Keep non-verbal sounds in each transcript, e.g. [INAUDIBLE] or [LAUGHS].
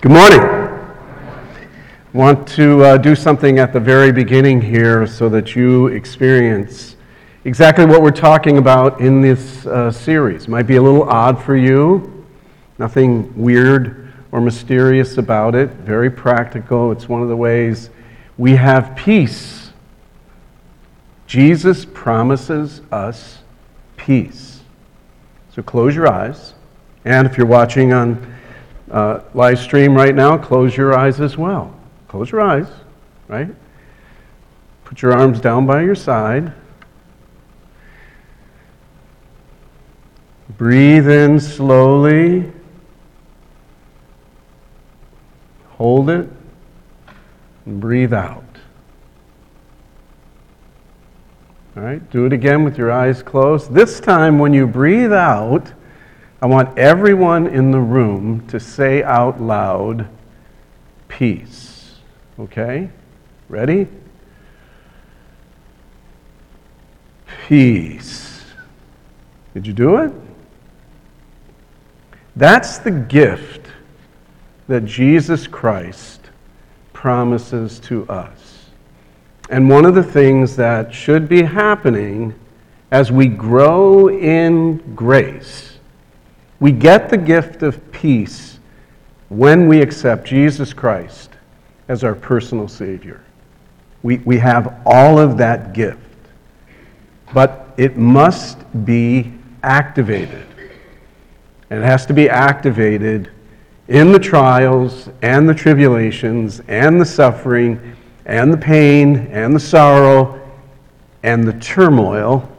Good morning. I want to uh, do something at the very beginning here so that you experience exactly what we're talking about in this uh, series. Might be a little odd for you, nothing weird or mysterious about it, very practical. It's one of the ways we have peace. Jesus promises us peace. So close your eyes. And if you're watching on uh, live stream right now, close your eyes as well. Close your eyes, right? Put your arms down by your side. Breathe in slowly. Hold it. And breathe out. All right, do it again with your eyes closed. This time, when you breathe out, I want everyone in the room to say out loud, peace. Okay? Ready? Peace. Did you do it? That's the gift that Jesus Christ promises to us. And one of the things that should be happening as we grow in grace, we get the gift of peace when we accept Jesus Christ as our personal Savior. We, we have all of that gift, but it must be activated. And it has to be activated in the trials and the tribulations and the suffering and the pain and the sorrow and the turmoil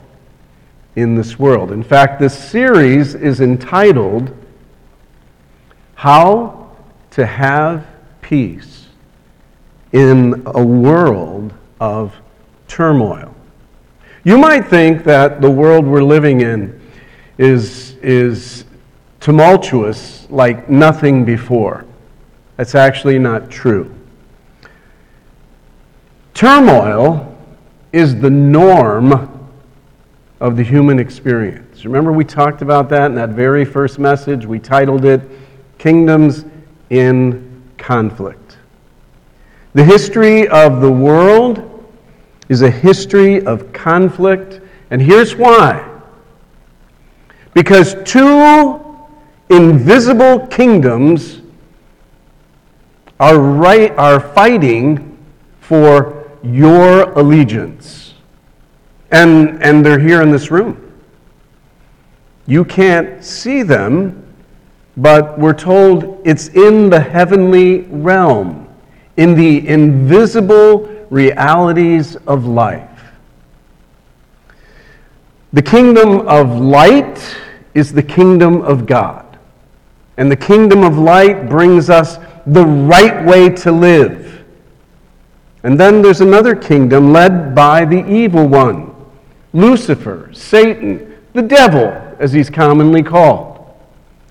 in this world. In fact, this series is entitled How to Have Peace in a World of Turmoil. You might think that the world we're living in is, is tumultuous like nothing before. That's actually not true. Turmoil is the norm of the human experience. Remember, we talked about that in that very first message? We titled it Kingdoms in Conflict. The history of the world is a history of conflict, and here's why. Because two invisible kingdoms are, right, are fighting for your allegiance. And, and they're here in this room. You can't see them, but we're told it's in the heavenly realm, in the invisible realities of life. The kingdom of light is the kingdom of God. And the kingdom of light brings us the right way to live. And then there's another kingdom led by the evil one Lucifer, Satan, the devil, as he's commonly called.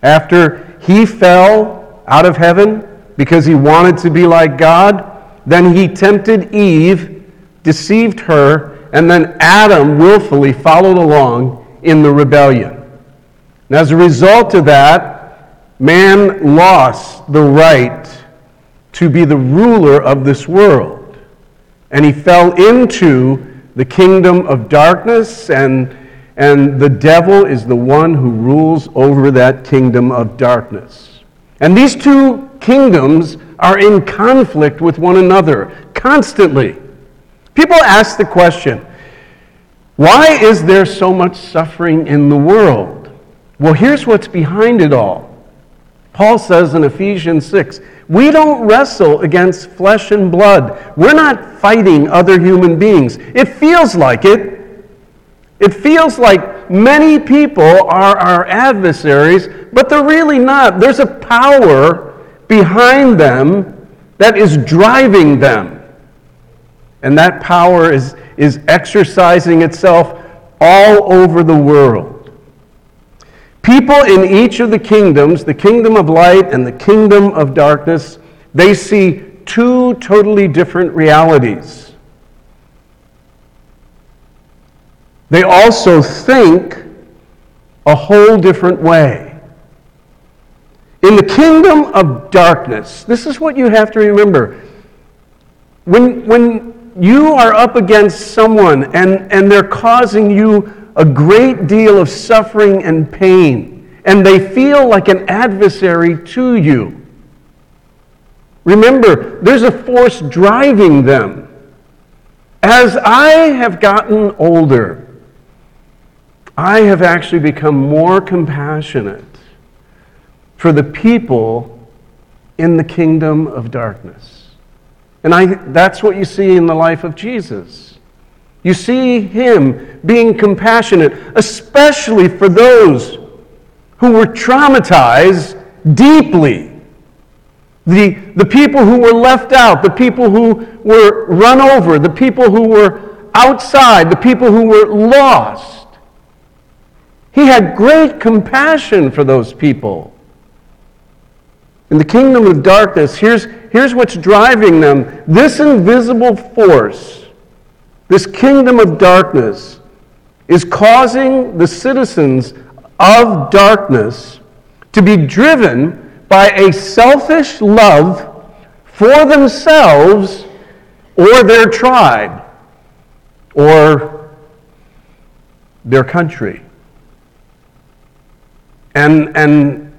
After he fell out of heaven because he wanted to be like God, then he tempted Eve, deceived her, and then Adam willfully followed along in the rebellion. And as a result of that, man lost the right to be the ruler of this world. And he fell into the kingdom of darkness, and, and the devil is the one who rules over that kingdom of darkness. And these two kingdoms are in conflict with one another constantly. People ask the question why is there so much suffering in the world? Well, here's what's behind it all Paul says in Ephesians 6 we don't wrestle against flesh and blood. We're not fighting other human beings. It feels like it. It feels like many people are our adversaries, but they're really not. There's a power behind them that is driving them. And that power is, is exercising itself all over the world. People in each of the kingdoms, the kingdom of light and the kingdom of darkness, they see two totally different realities. They also think a whole different way. In the kingdom of darkness, this is what you have to remember. When, when you are up against someone and, and they're causing you a great deal of suffering and pain, and they feel like an adversary to you, remember, there's a force driving them. As I have gotten older, I have actually become more compassionate for the people in the kingdom of darkness. And I, that's what you see in the life of Jesus. You see him being compassionate, especially for those who were traumatized deeply. The, the people who were left out, the people who were run over, the people who were outside, the people who were lost. He had great compassion for those people. In the kingdom of darkness, here's, here's what's driving them this invisible force, this kingdom of darkness, is causing the citizens of darkness to be driven by a selfish love for themselves or their tribe or their country. And, and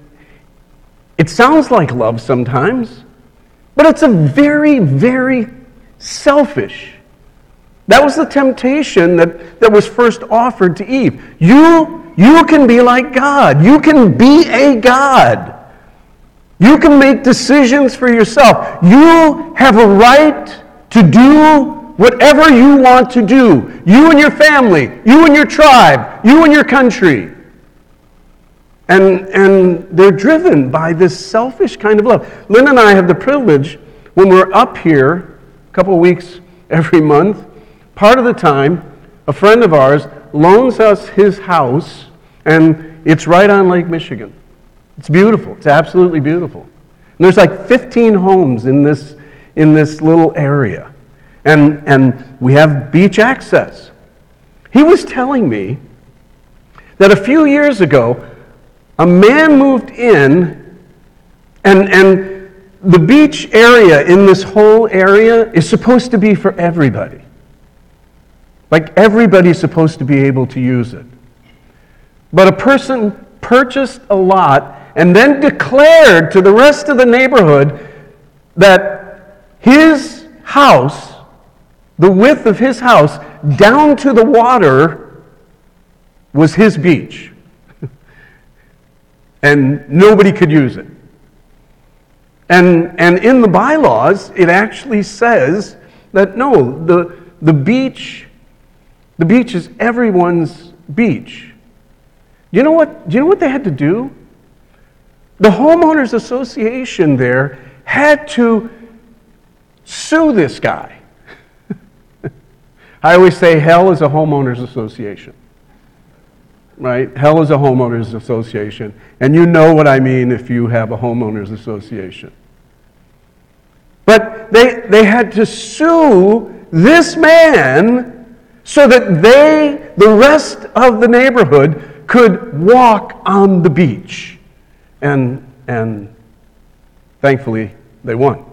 it sounds like love sometimes, but it's a very, very selfish. That was the temptation that, that was first offered to Eve. You, you can be like God. You can be a God. You can make decisions for yourself. You have a right to do whatever you want to do. You and your family, you and your tribe, you and your country. And, and they're driven by this selfish kind of love. Lynn and I have the privilege, when we're up here, a couple of weeks every month, part of the time, a friend of ours loans us his house, and it's right on Lake Michigan. It's beautiful. It's absolutely beautiful. And there's like 15 homes in this, in this little area. And, and we have beach access. He was telling me that a few years ago, a man moved in, and, and the beach area in this whole area is supposed to be for everybody. Like everybody's supposed to be able to use it. But a person purchased a lot and then declared to the rest of the neighborhood that his house, the width of his house, down to the water, was his beach [LAUGHS] and nobody could use it. And, and in the bylaws, it actually says that no, the, the beach, the beach is everyone's beach. You know what? Do you know what they had to do? The homeowners association there had to sue this guy. [LAUGHS] I always say hell is a homeowners association right? Hell is a homeowners association. And you know what I mean if you have a homeowners association. But they, they had to sue this man so that they, the rest of the neighborhood, could walk on the beach. And, and thankfully, they won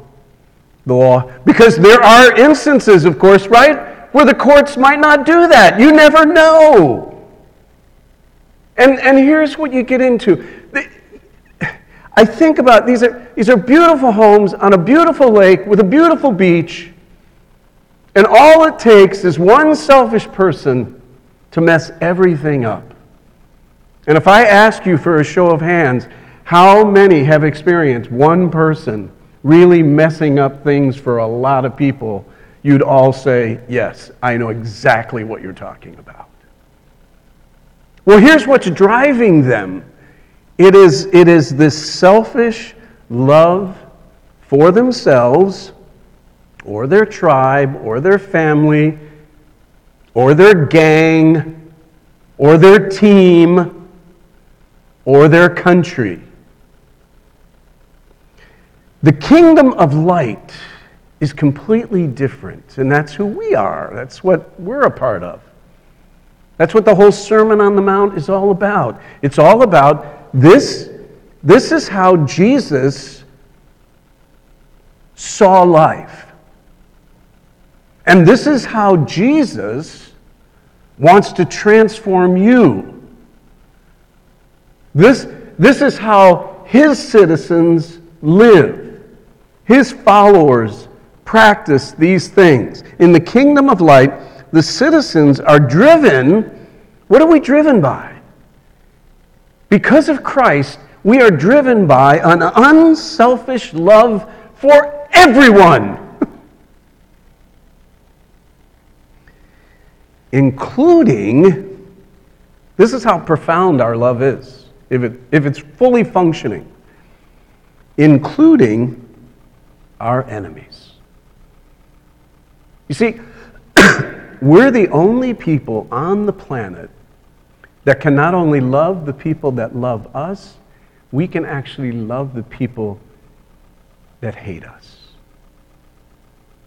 the law. Because there are instances, of course, right, where the courts might not do that. You never know. And, and here's what you get into. I think about these are, these are beautiful homes on a beautiful lake with a beautiful beach, and all it takes is one selfish person to mess everything up. And if I ask you for a show of hands, how many have experienced one person really messing up things for a lot of people? You'd all say, Yes, I know exactly what you're talking about. Well, here's what's driving them it is, it is this selfish love for themselves or their tribe or their family or their gang or their team or their country. The kingdom of light is completely different, and that's who we are. That's what we're a part of. That's what the whole Sermon on the Mount is all about. It's all about this, This is how Jesus saw life. And this is how Jesus wants to transform you. This, this is how his citizens live. His followers practice these things. In the kingdom of light, the citizens are driven. What are we driven by? Because of Christ, we are driven by an unselfish love for everyone, including, this is how profound our love is, if, it, if it's fully functioning, including our enemies. You see, [COUGHS] we're the only people on the planet that can not only love the people that love us, we can actually love the people that hate us,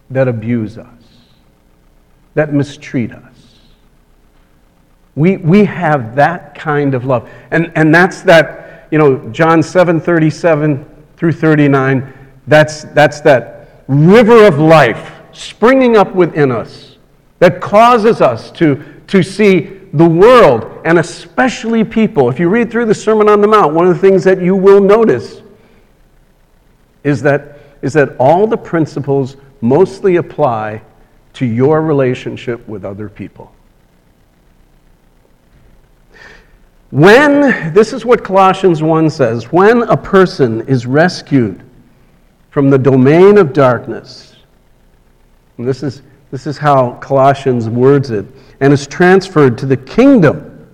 that abuse us, that mistreat us. We, we have that kind of love. And, and that's that, you know, John 7 37 through 39, that's, that's that river of life springing up within us that causes us to, to see the world, and especially people. If you read through the Sermon on the Mount, one of the things that you will notice is that, is that all the principles mostly apply to your relationship with other people. When, this is what Colossians 1 says, when a person is rescued from the domain of darkness, this is, this is how Colossians words it, and is transferred to the kingdom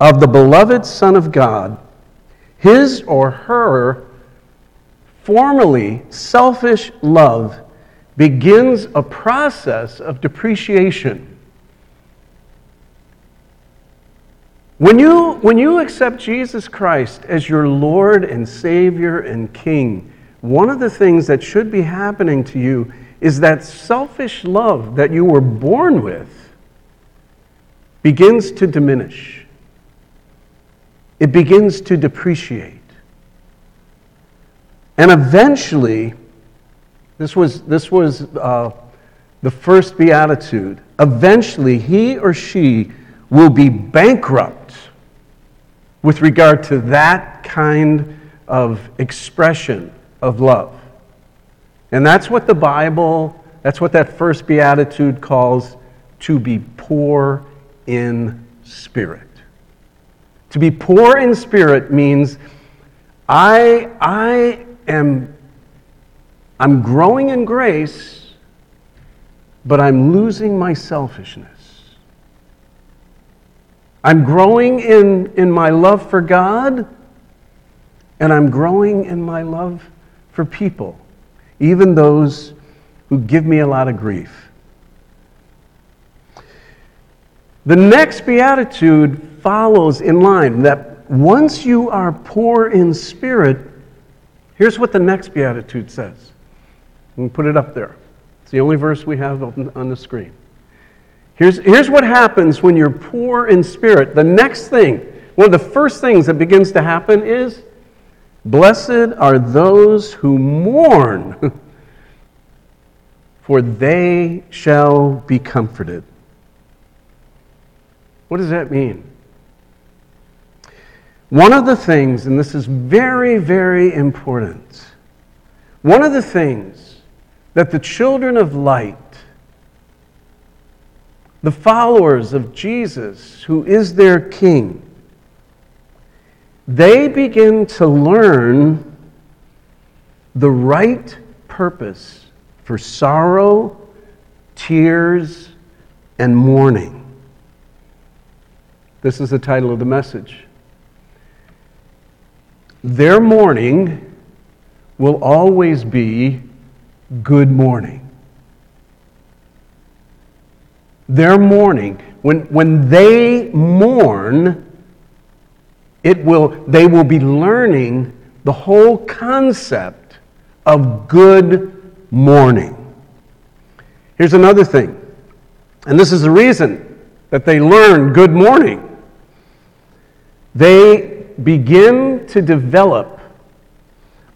of the beloved Son of God, his or her formerly selfish love begins a process of depreciation. When you, when you accept Jesus Christ as your Lord and Savior and King, one of the things that should be happening to you is that selfish love that you were born with begins to diminish. It begins to depreciate. And eventually, this was, this was uh, the first beatitude. Eventually, he or she will be bankrupt with regard to that kind of expression of love. And that's what the Bible, that's what that first beatitude calls to be poor in spirit. To be poor in spirit means I, I am I'm growing in grace, but I'm losing my selfishness. I'm growing in, in my love for God, and I'm growing in my love for people, even those who give me a lot of grief. The next beatitude follows in line that once you are poor in spirit, here's what the next beatitude says. We put it up there. It's the only verse we have on the screen. Here's, here's what happens when you're poor in spirit. The next thing, one of the first things that begins to happen is Blessed are those who mourn, [LAUGHS] for they shall be comforted. What does that mean? One of the things, and this is very, very important, one of the things that the children of light, the followers of Jesus, who is their king, they begin to learn the right purpose for sorrow, tears, and mourning. This is the title of the message. Their mourning will always be good mourning. Their mourning, when, when they mourn, it will, they will be learning the whole concept of good mourning. Here's another thing, and this is the reason that they learn good mourning they begin to develop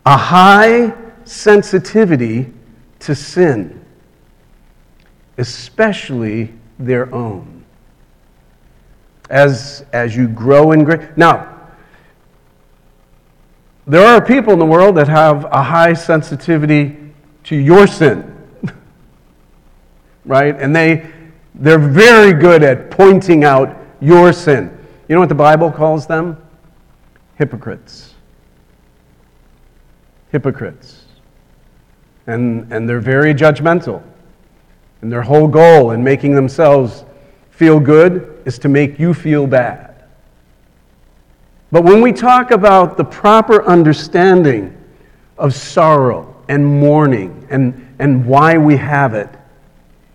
a high sensitivity to sin, especially their own. As, as you grow in grace. Now, there are people in the world that have a high sensitivity to your sin. [LAUGHS] right? And they, they're very good at pointing out your sin. You know what the Bible calls them? Hypocrites. Hypocrites. And, and they're very judgmental. And their whole goal in making themselves feel good is to make you feel bad. But when we talk about the proper understanding of sorrow and mourning and, and why we have it,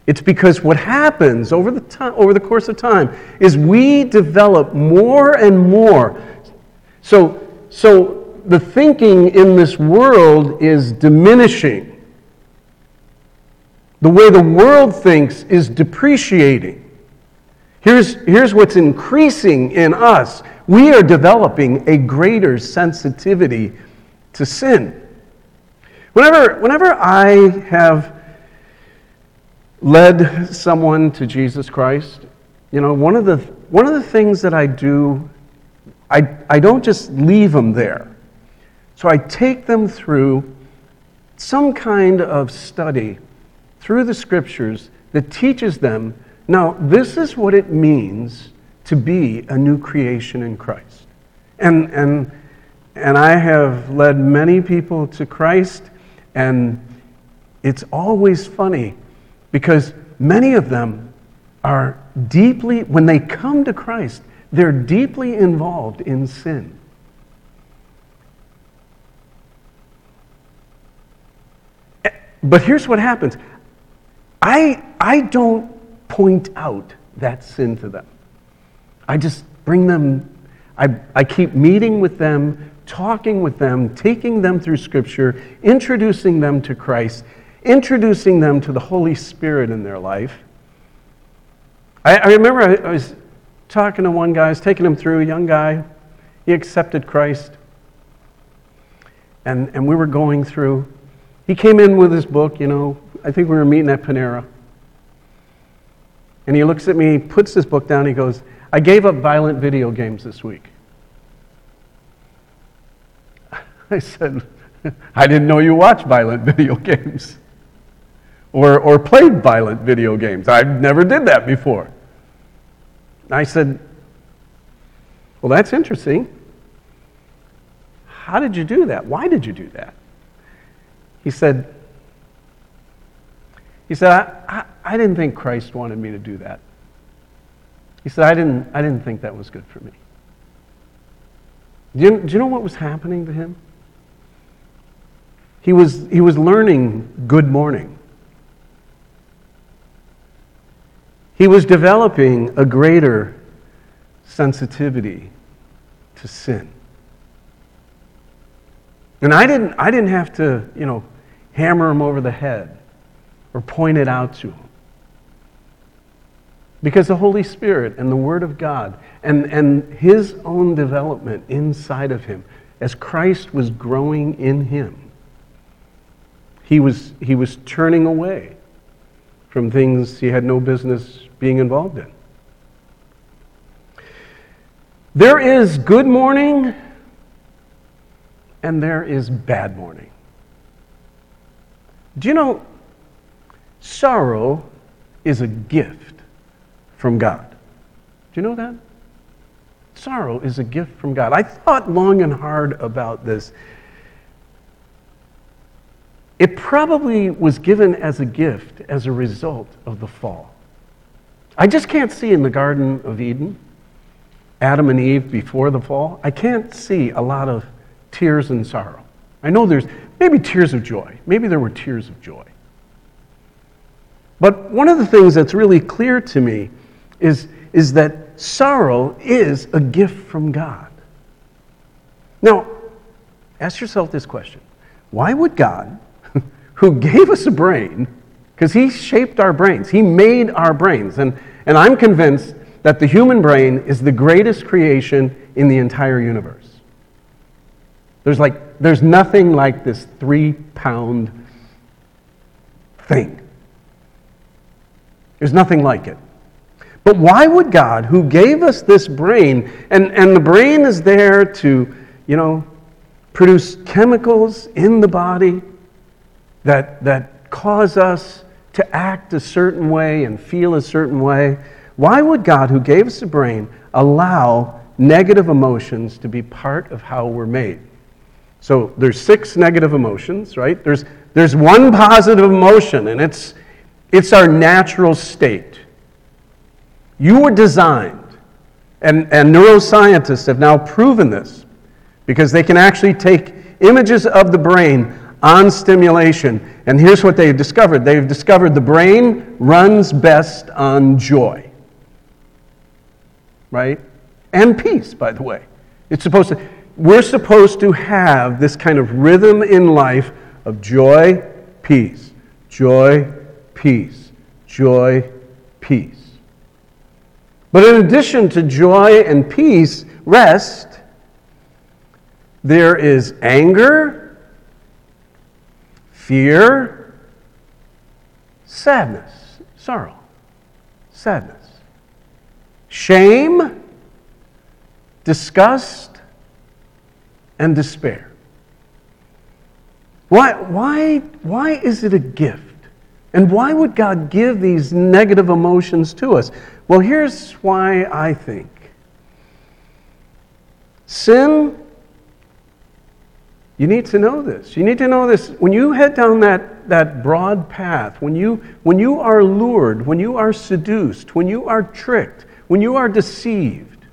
it's because what happens over the, time, over the course of time is we develop more and more. So, so the thinking in this world is diminishing. The way the world thinks is depreciating. Here's, here's what's increasing in us we are developing a greater sensitivity to sin. Whenever, whenever I have led someone to Jesus Christ, you know, one of the, one of the things that I do, I, I don't just leave them there. So I take them through some kind of study through the scriptures that teaches them now, this is what it means to be a new creation in Christ. And, and, and I have led many people to Christ, and it's always funny because many of them are deeply, when they come to Christ, they're deeply involved in sin. But here's what happens I, I don't point out that sin to them. I just bring them, I, I keep meeting with them, talking with them, taking them through Scripture, introducing them to Christ, introducing them to the Holy Spirit in their life. I, I remember I, I was talking to one guy, I was taking him through, a young guy. He accepted Christ. And, and we were going through. He came in with his book, you know. I think we were meeting at Panera. And he looks at me, puts his book down, he goes, I gave up violent video games this week. [LAUGHS] I said, I didn't know you watched violent [LAUGHS] video games or, or played violent video games. I never did that before. I said, Well, that's interesting. How did you do that? Why did you do that? He said, he said, I, I, I, didn't think Christ wanted me to do that. He said, I didn't, I didn't think that was good for me. Do you, do you know what was happening to him? He was, he was learning good mourning. He was developing a greater sensitivity to sin. And I didn't, I didn't have to, you know, hammer him over the head or point it out to him. Because the Holy Spirit and the Word of God and, and his own development inside of him, as Christ was growing in him, he was, he was turning away from things he had no business being involved in. There is good mourning and there is bad mourning. Do you know Sorrow is a gift from God. Do you know that? Sorrow is a gift from God. I thought long and hard about this. It probably was given as a gift as a result of the fall. I just can't see in the Garden of Eden, Adam and Eve before the fall, I can't see a lot of tears and sorrow. I know there's maybe tears of joy. Maybe there were tears of joy. But one of the things that's really clear to me is, is that sorrow is a gift from God. Now, ask yourself this question Why would God, [LAUGHS] who gave us a brain, because He shaped our brains, He made our brains, and, and I'm convinced that the human brain is the greatest creation in the entire universe. There's like, there's nothing like this three pound thing. There's nothing like it. But why would God, who gave us this brain, and, and the brain is there to, you know, produce chemicals in the body that, that cause us to act a certain way and feel a certain way, why would God, who gave us the brain, allow negative emotions to be part of how we're made? So there's six negative emotions, right? There's, there's one positive emotion, and it's, it's our natural state. You were designed, and, and neuroscientists have now proven this because they can actually take images of the brain on stimulation. And here's what they've discovered they've discovered the brain runs best on joy. Right? And peace, by the way. It's supposed to, we're supposed to have this kind of rhythm in life of joy, peace, joy, peace, joy, peace. But in addition to joy and peace, rest, there is anger, fear, sadness, sorrow, sadness, shame, disgust, and despair. Why, why, why is it a gift? And why would God give these negative emotions to us? Well, here's why I think sin, you need to know this. You need to know this. When you head down that, that broad path, when you, when you are lured, when you are seduced, when you are tricked, when you are deceived,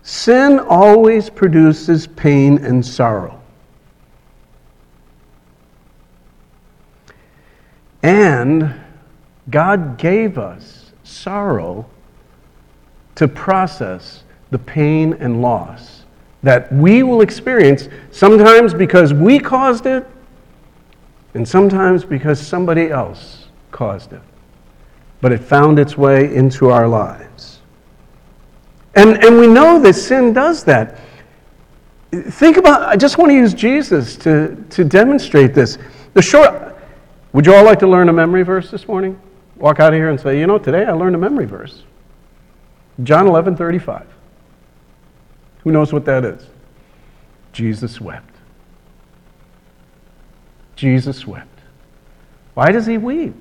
sin always produces pain and sorrow. And God gave us sorrow to process the pain and loss that we will experience, sometimes because we caused it, and sometimes because somebody else caused it. But it found its way into our lives. And, and we know that sin does that. Think about, I just want to use Jesus to, to demonstrate this. The short, would you all like to learn a memory verse this morning? Walk out of here and say, you know, today I learned a memory verse. John 11 35. Who knows what that is? Jesus wept. Jesus wept. Why does he weep?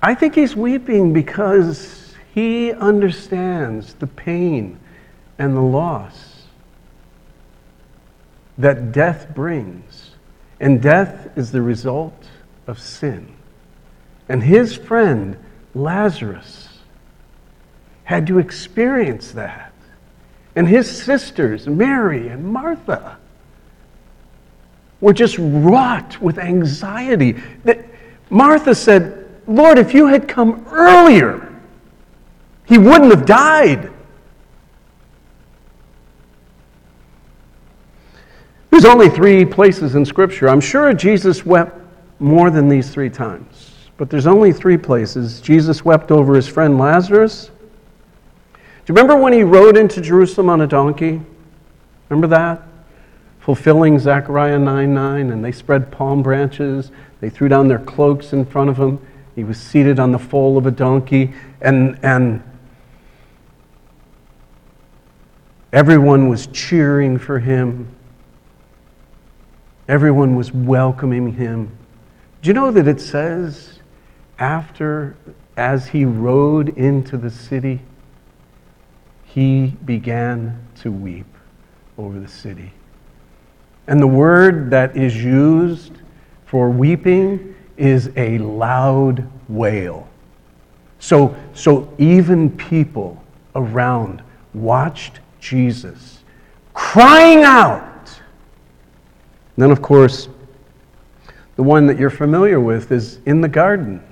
I think he's weeping because he understands the pain and the loss that death brings and death is the result of sin. And his friend, Lazarus, had to experience that. And his sisters, Mary and Martha, were just wrought with anxiety. That Martha said, Lord, if you had come earlier, he wouldn't have died. There's only three places in Scripture. I'm sure Jesus wept more than these three times, but there's only three places. Jesus wept over his friend Lazarus. Do you remember when he rode into Jerusalem on a donkey? Remember that? Fulfilling Zechariah 9 9, and they spread palm branches. They threw down their cloaks in front of him. He was seated on the foal of a donkey, and, and everyone was cheering for him. Everyone was welcoming him. Do you know that it says, after, as he rode into the city, he began to weep over the city. And the word that is used for weeping is a loud wail. So, so even people around watched Jesus crying out and then, of course, the one that you're familiar with is in the garden.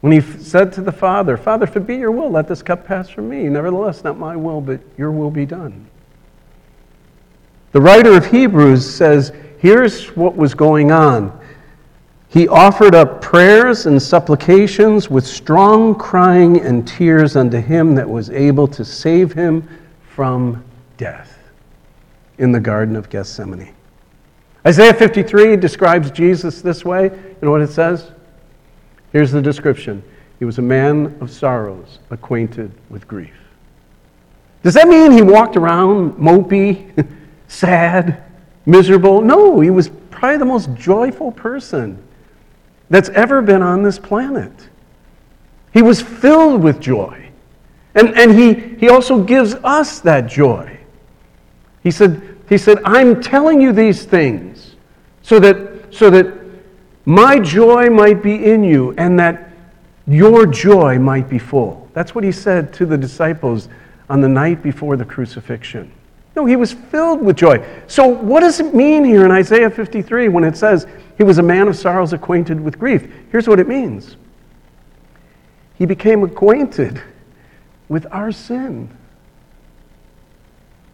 When he said to the Father, Father, if it be your will, let this cup pass from me. Nevertheless, not my will, but your will be done. The writer of Hebrews says, here's what was going on. He offered up prayers and supplications with strong crying and tears unto him that was able to save him from death. in the Garden of Gethsemane. Isaiah 53 describes Jesus this way. You know what it says? Here's the description He was a man of sorrows, acquainted with grief. Does that mean he walked around mopey, [LAUGHS] sad, miserable? No, he was probably the most joyful person that's ever been on this planet. He was filled with joy. And, and he, he also gives us that joy. He said, he said, I'm telling you these things so that, so that my joy might be in you and that your joy might be full. That's what he said to the disciples on the night before the crucifixion. No, he was filled with joy. So, what does it mean here in Isaiah 53 when it says he was a man of sorrows acquainted with grief? Here's what it means He became acquainted with our sin.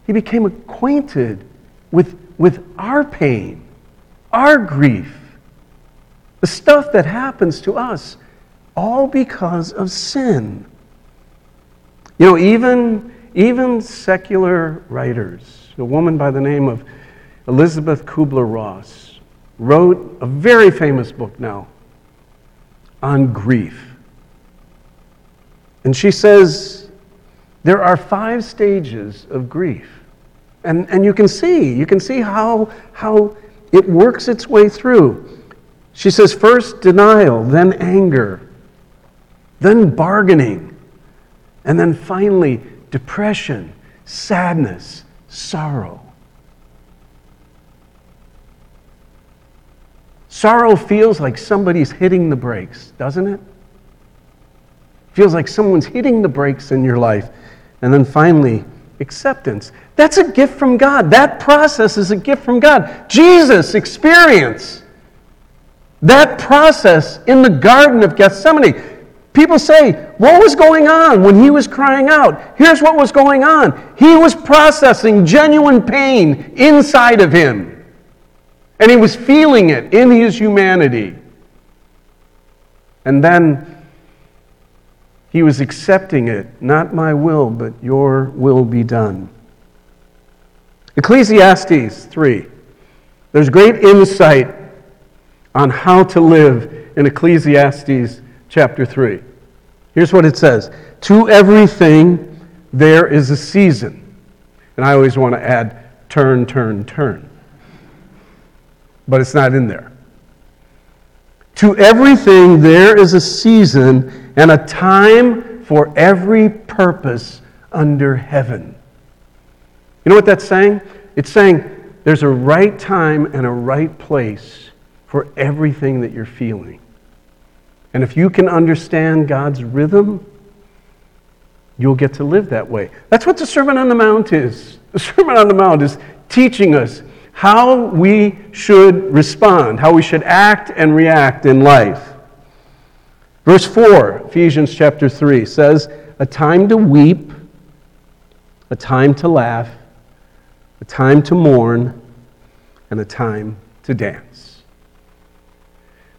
He became acquainted with, with our pain, our grief, the stuff that happens to us, all because of sin. You know, even, even secular writers, a woman by the name of Elizabeth Kubler Ross, wrote a very famous book now on grief. And she says there are five stages of grief. And, and you can see, you can see how, how it works its way through. She says first denial, then anger, then bargaining, and then finally depression, sadness, sorrow. Sorrow feels like somebody's hitting the brakes, doesn't it? Feels like someone's hitting the brakes in your life. And then finally, acceptance. That's a gift from God. That process is a gift from God. Jesus' experience, that process in the Garden of Gethsemane. People say, What was going on when he was crying out? Here's what was going on. He was processing genuine pain inside of him. And he was feeling it in his humanity. And then he was accepting it. Not my will, but your will be done. Ecclesiastes 3. There's great insight on how to live in Ecclesiastes chapter 3. Here's what it says To everything there is a season. And I always want to add turn, turn, turn. But it's not in there. To everything there is a season and a time for every purpose under heaven. You know what that's saying? It's saying there's a right time and a right place for everything that you're feeling. And if you can understand God's rhythm, you'll get to live that way. That's what the Sermon on the Mount is. The Sermon on the Mount is teaching us how we should respond, how we should act and react in life. Verse 4, Ephesians chapter 3 says, A time to weep, a time to laugh, a time to mourn, and a time to dance.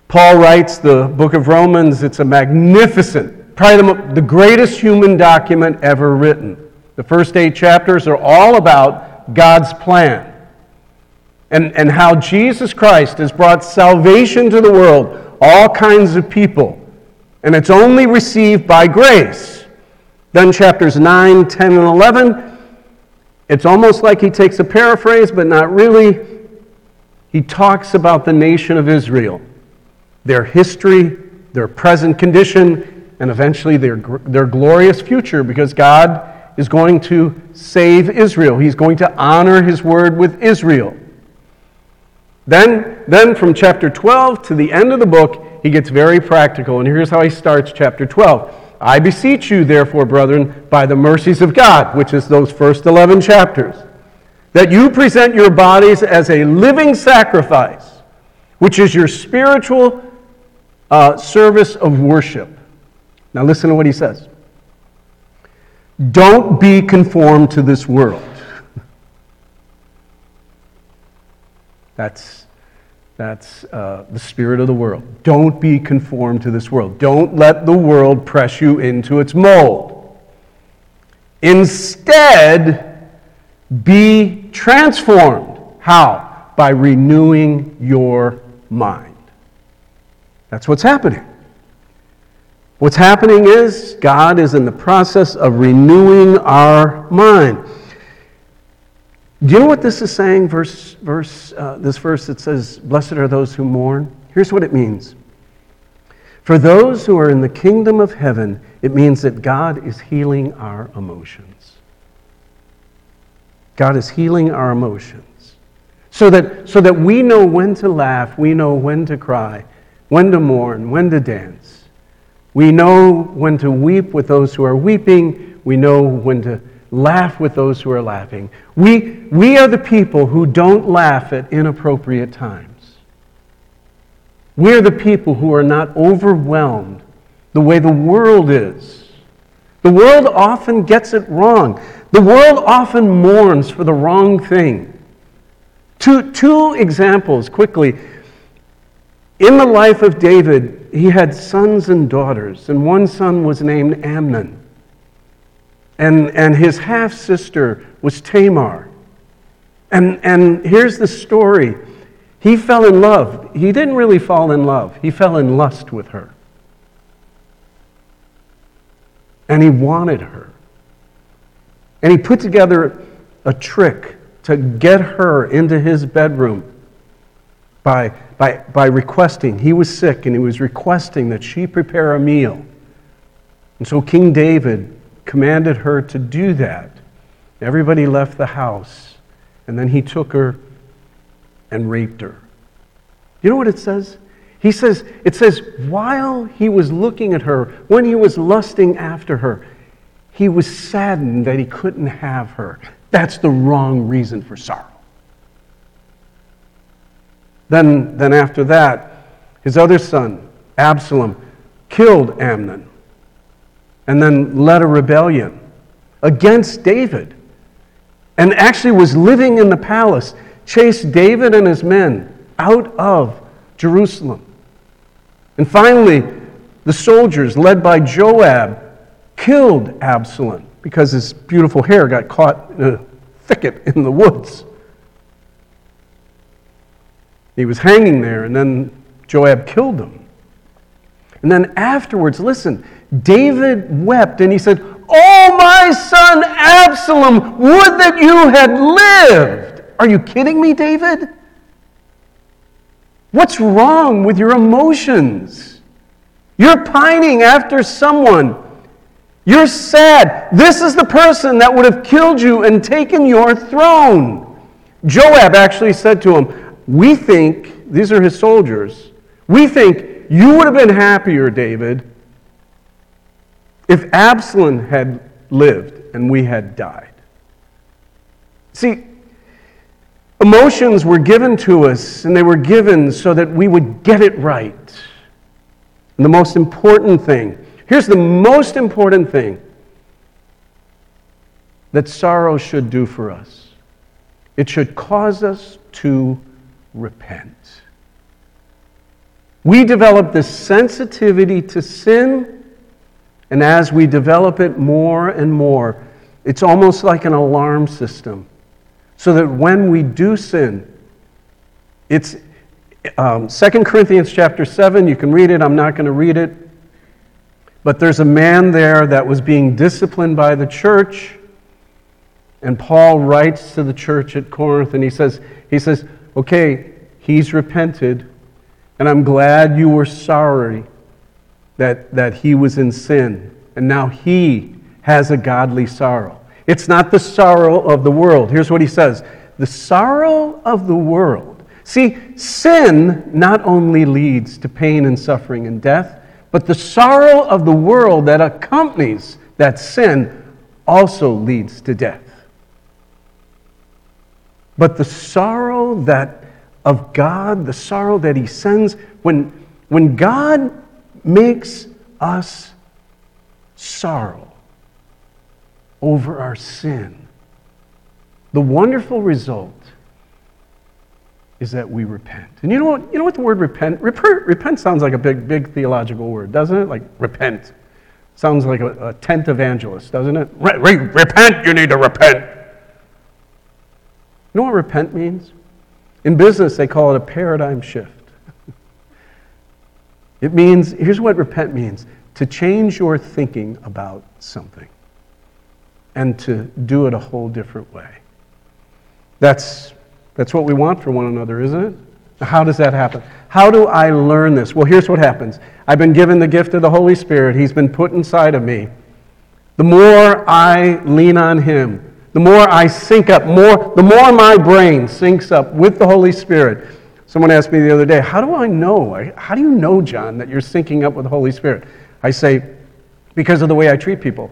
Paul writes the book of Romans, it's a magnificent, probably the, greatest human document ever written. The first eight chapters are all about God's plan and, and how Jesus Christ has brought salvation to the world, all kinds of people and it's only received by grace. Then chapters 9, 10, and 11, it's almost like he takes a paraphrase, but not really. He talks about the nation of Israel, their history, their present condition, and eventually their, their glorious future because God is going to save Israel. He's going to honor his word with Israel. Then, then from chapter 12 to the end of the book, he gets very practical. And here's how he starts chapter 12. I beseech you, therefore, brethren, by the mercies of God, which is those first 11 chapters, that you present your bodies as a living sacrifice, which is your spiritual uh, service of worship. Now, listen to what he says. Don't be conformed to this world. That's that's uh, the spirit of the world. Don't be conformed to this world. Don't let the world press you into its mold. Instead, be transformed. How? By renewing your mind. That's what's happening. What's happening is God is in the process of renewing our mind. Do you know what this is saying? Verse, verse, uh, this verse that says, Blessed are those who mourn. Here's what it means For those who are in the kingdom of heaven, it means that God is healing our emotions. God is healing our emotions. So that, so that we know when to laugh, we know when to cry, when to mourn, when to dance. We know when to weep with those who are weeping, we know when to laugh with those who are laughing. We, we are the people who don't laugh at inappropriate times. We're the people who are not overwhelmed the way the world is. The world often gets it wrong. The world often mourns for the wrong thing. Two, two examples quickly. In the life of David, he had sons and daughters, and one son was named Amnon and, and his half sister was Tamar. And, and here's the story he fell in love. He didn't really fall in love, he fell in lust with her. And he wanted her. And he put together a trick to get her into his bedroom by, by, by requesting. He was sick and he was requesting that she prepare a meal. And so King David commanded her to do that. Everybody left the house, and then he took her and raped her. You know what it says? He says, it says, while he was looking at her, when he was lusting after her, he was saddened that he couldn't have her. That's the wrong reason for sorrow. Then, then after that, his other son, Absalom, killed Amnon and then led a rebellion against David and actually was living in the palace, chased David and his men out of Jerusalem. And finally, the soldiers, led by Joab, killed Absalom because his beautiful hair got caught in a thicket in the woods. He was hanging there, and then Joab killed him. And then afterwards, listen, David wept and he said, Oh, my son Absalom, would that you had lived. Are you kidding me, David? What's wrong with your emotions? You're pining after someone. You're sad. This is the person that would have killed you and taken your throne. Joab actually said to him, We think, these are his soldiers, we think you would have been happier, David, if Absalom had lived and we had died. See, emotions were given to us, and they were given so that we would get it right. And the most important thing here's the most important thing that sorrow should do for us it should cause us to repent. We develop this sensitivity to sin and as we develop it more and more, it's almost like an alarm system. So that when we do sin, it's um, 2 Corinthians chapter 7, you can read it, I'm not going to read it. But there's a man there that was being disciplined by the church. And Paul writes to the church at Corinth and he says, he says, okay, he's repented, and I'm glad you were sorry that, that he was in sin, and now he has a godly sorrow. It's not the sorrow of the world. Here's what he says The sorrow of the world. See, sin not only leads to pain and suffering and death, but the sorrow of the world that accompanies that sin also leads to death. But the sorrow that of God, the sorrow that He sends, when, when God makes us sorrow over our sin. The wonderful result is that we repent. And you know what? You know what the word repent? Repent, repent sounds like a big, big theological word, doesn't it? Like repent. Sounds like a, a tent evangelist, doesn't it? Re- re- repent, you need to repent. You know what repent means? In business, they call it a paradigm shift. It means, here's what repent means to change your thinking about something and to do it a whole different way. That's, that's what we want for one another, isn't it? How does that happen? How do I learn this? Well, here's what happens I've been given the gift of the Holy Spirit, He's been put inside of me. The more I lean on Him, the more I sync up, more, the more my brain syncs up with the Holy Spirit. Someone asked me the other day, How do I know? How do you know, John, that you're syncing up with the Holy Spirit? I say, Because of the way I treat people,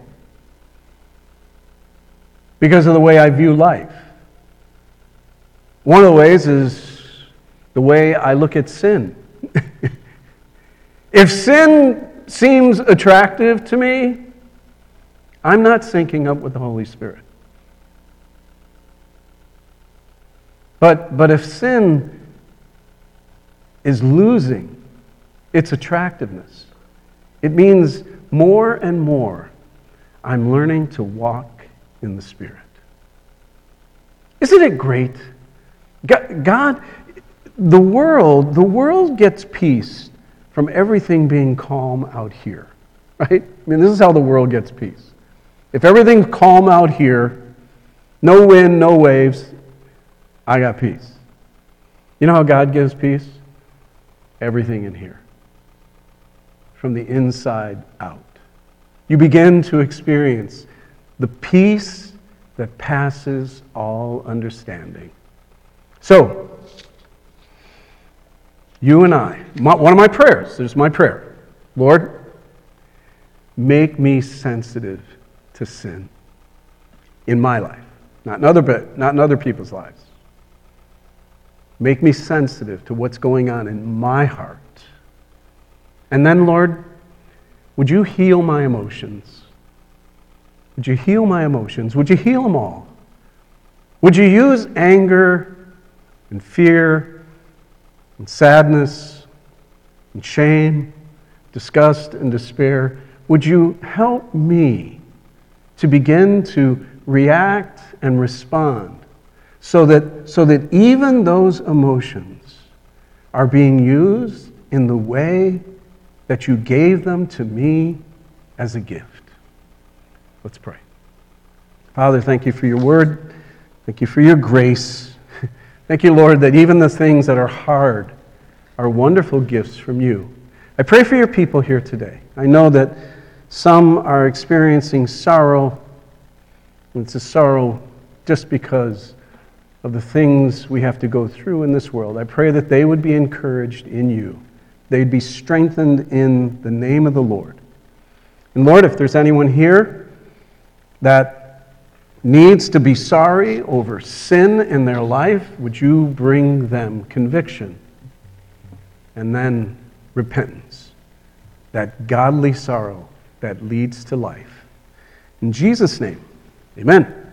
because of the way I view life. One of the ways is the way I look at sin. [LAUGHS] if sin seems attractive to me, I'm not syncing up with the Holy Spirit. But, but if sin is losing its attractiveness, it means more and more I'm learning to walk in the Spirit. Isn't it great? God, the world, the world gets peace from everything being calm out here, right? I mean, this is how the world gets peace. If everything's calm out here, no wind, no waves, I got peace. You know how God gives peace? Everything in here. From the inside out. You begin to experience the peace that passes all understanding. So, you and I, one of my prayers, there's my prayer Lord, make me sensitive to sin in my life, not in other, not in other people's lives. Make me sensitive to what's going on in my heart. And then, Lord, would you heal my emotions? Would you heal my emotions? Would you heal them all? Would you use anger and fear and sadness and shame, disgust and despair? Would you help me to begin to react and respond so that, so that even those emotions are being used in the way that you gave them to me as a gift. Let's pray. Father, thank you for your word. Thank you for your grace. [LAUGHS] Thank you, Lord, that even the things that are hard are wonderful gifts from you. I pray for your people here today. I know that some are experiencing sorrow. It's a sorrow just because of the things we have to go through in this world. I pray that they would be encouraged in you. They'd be strengthened in the name of the Lord. And Lord, if there's anyone here that needs to be sorry over sin in their life, would you bring them conviction and then repentance, that godly sorrow that leads to life. In Jesus' name, amen.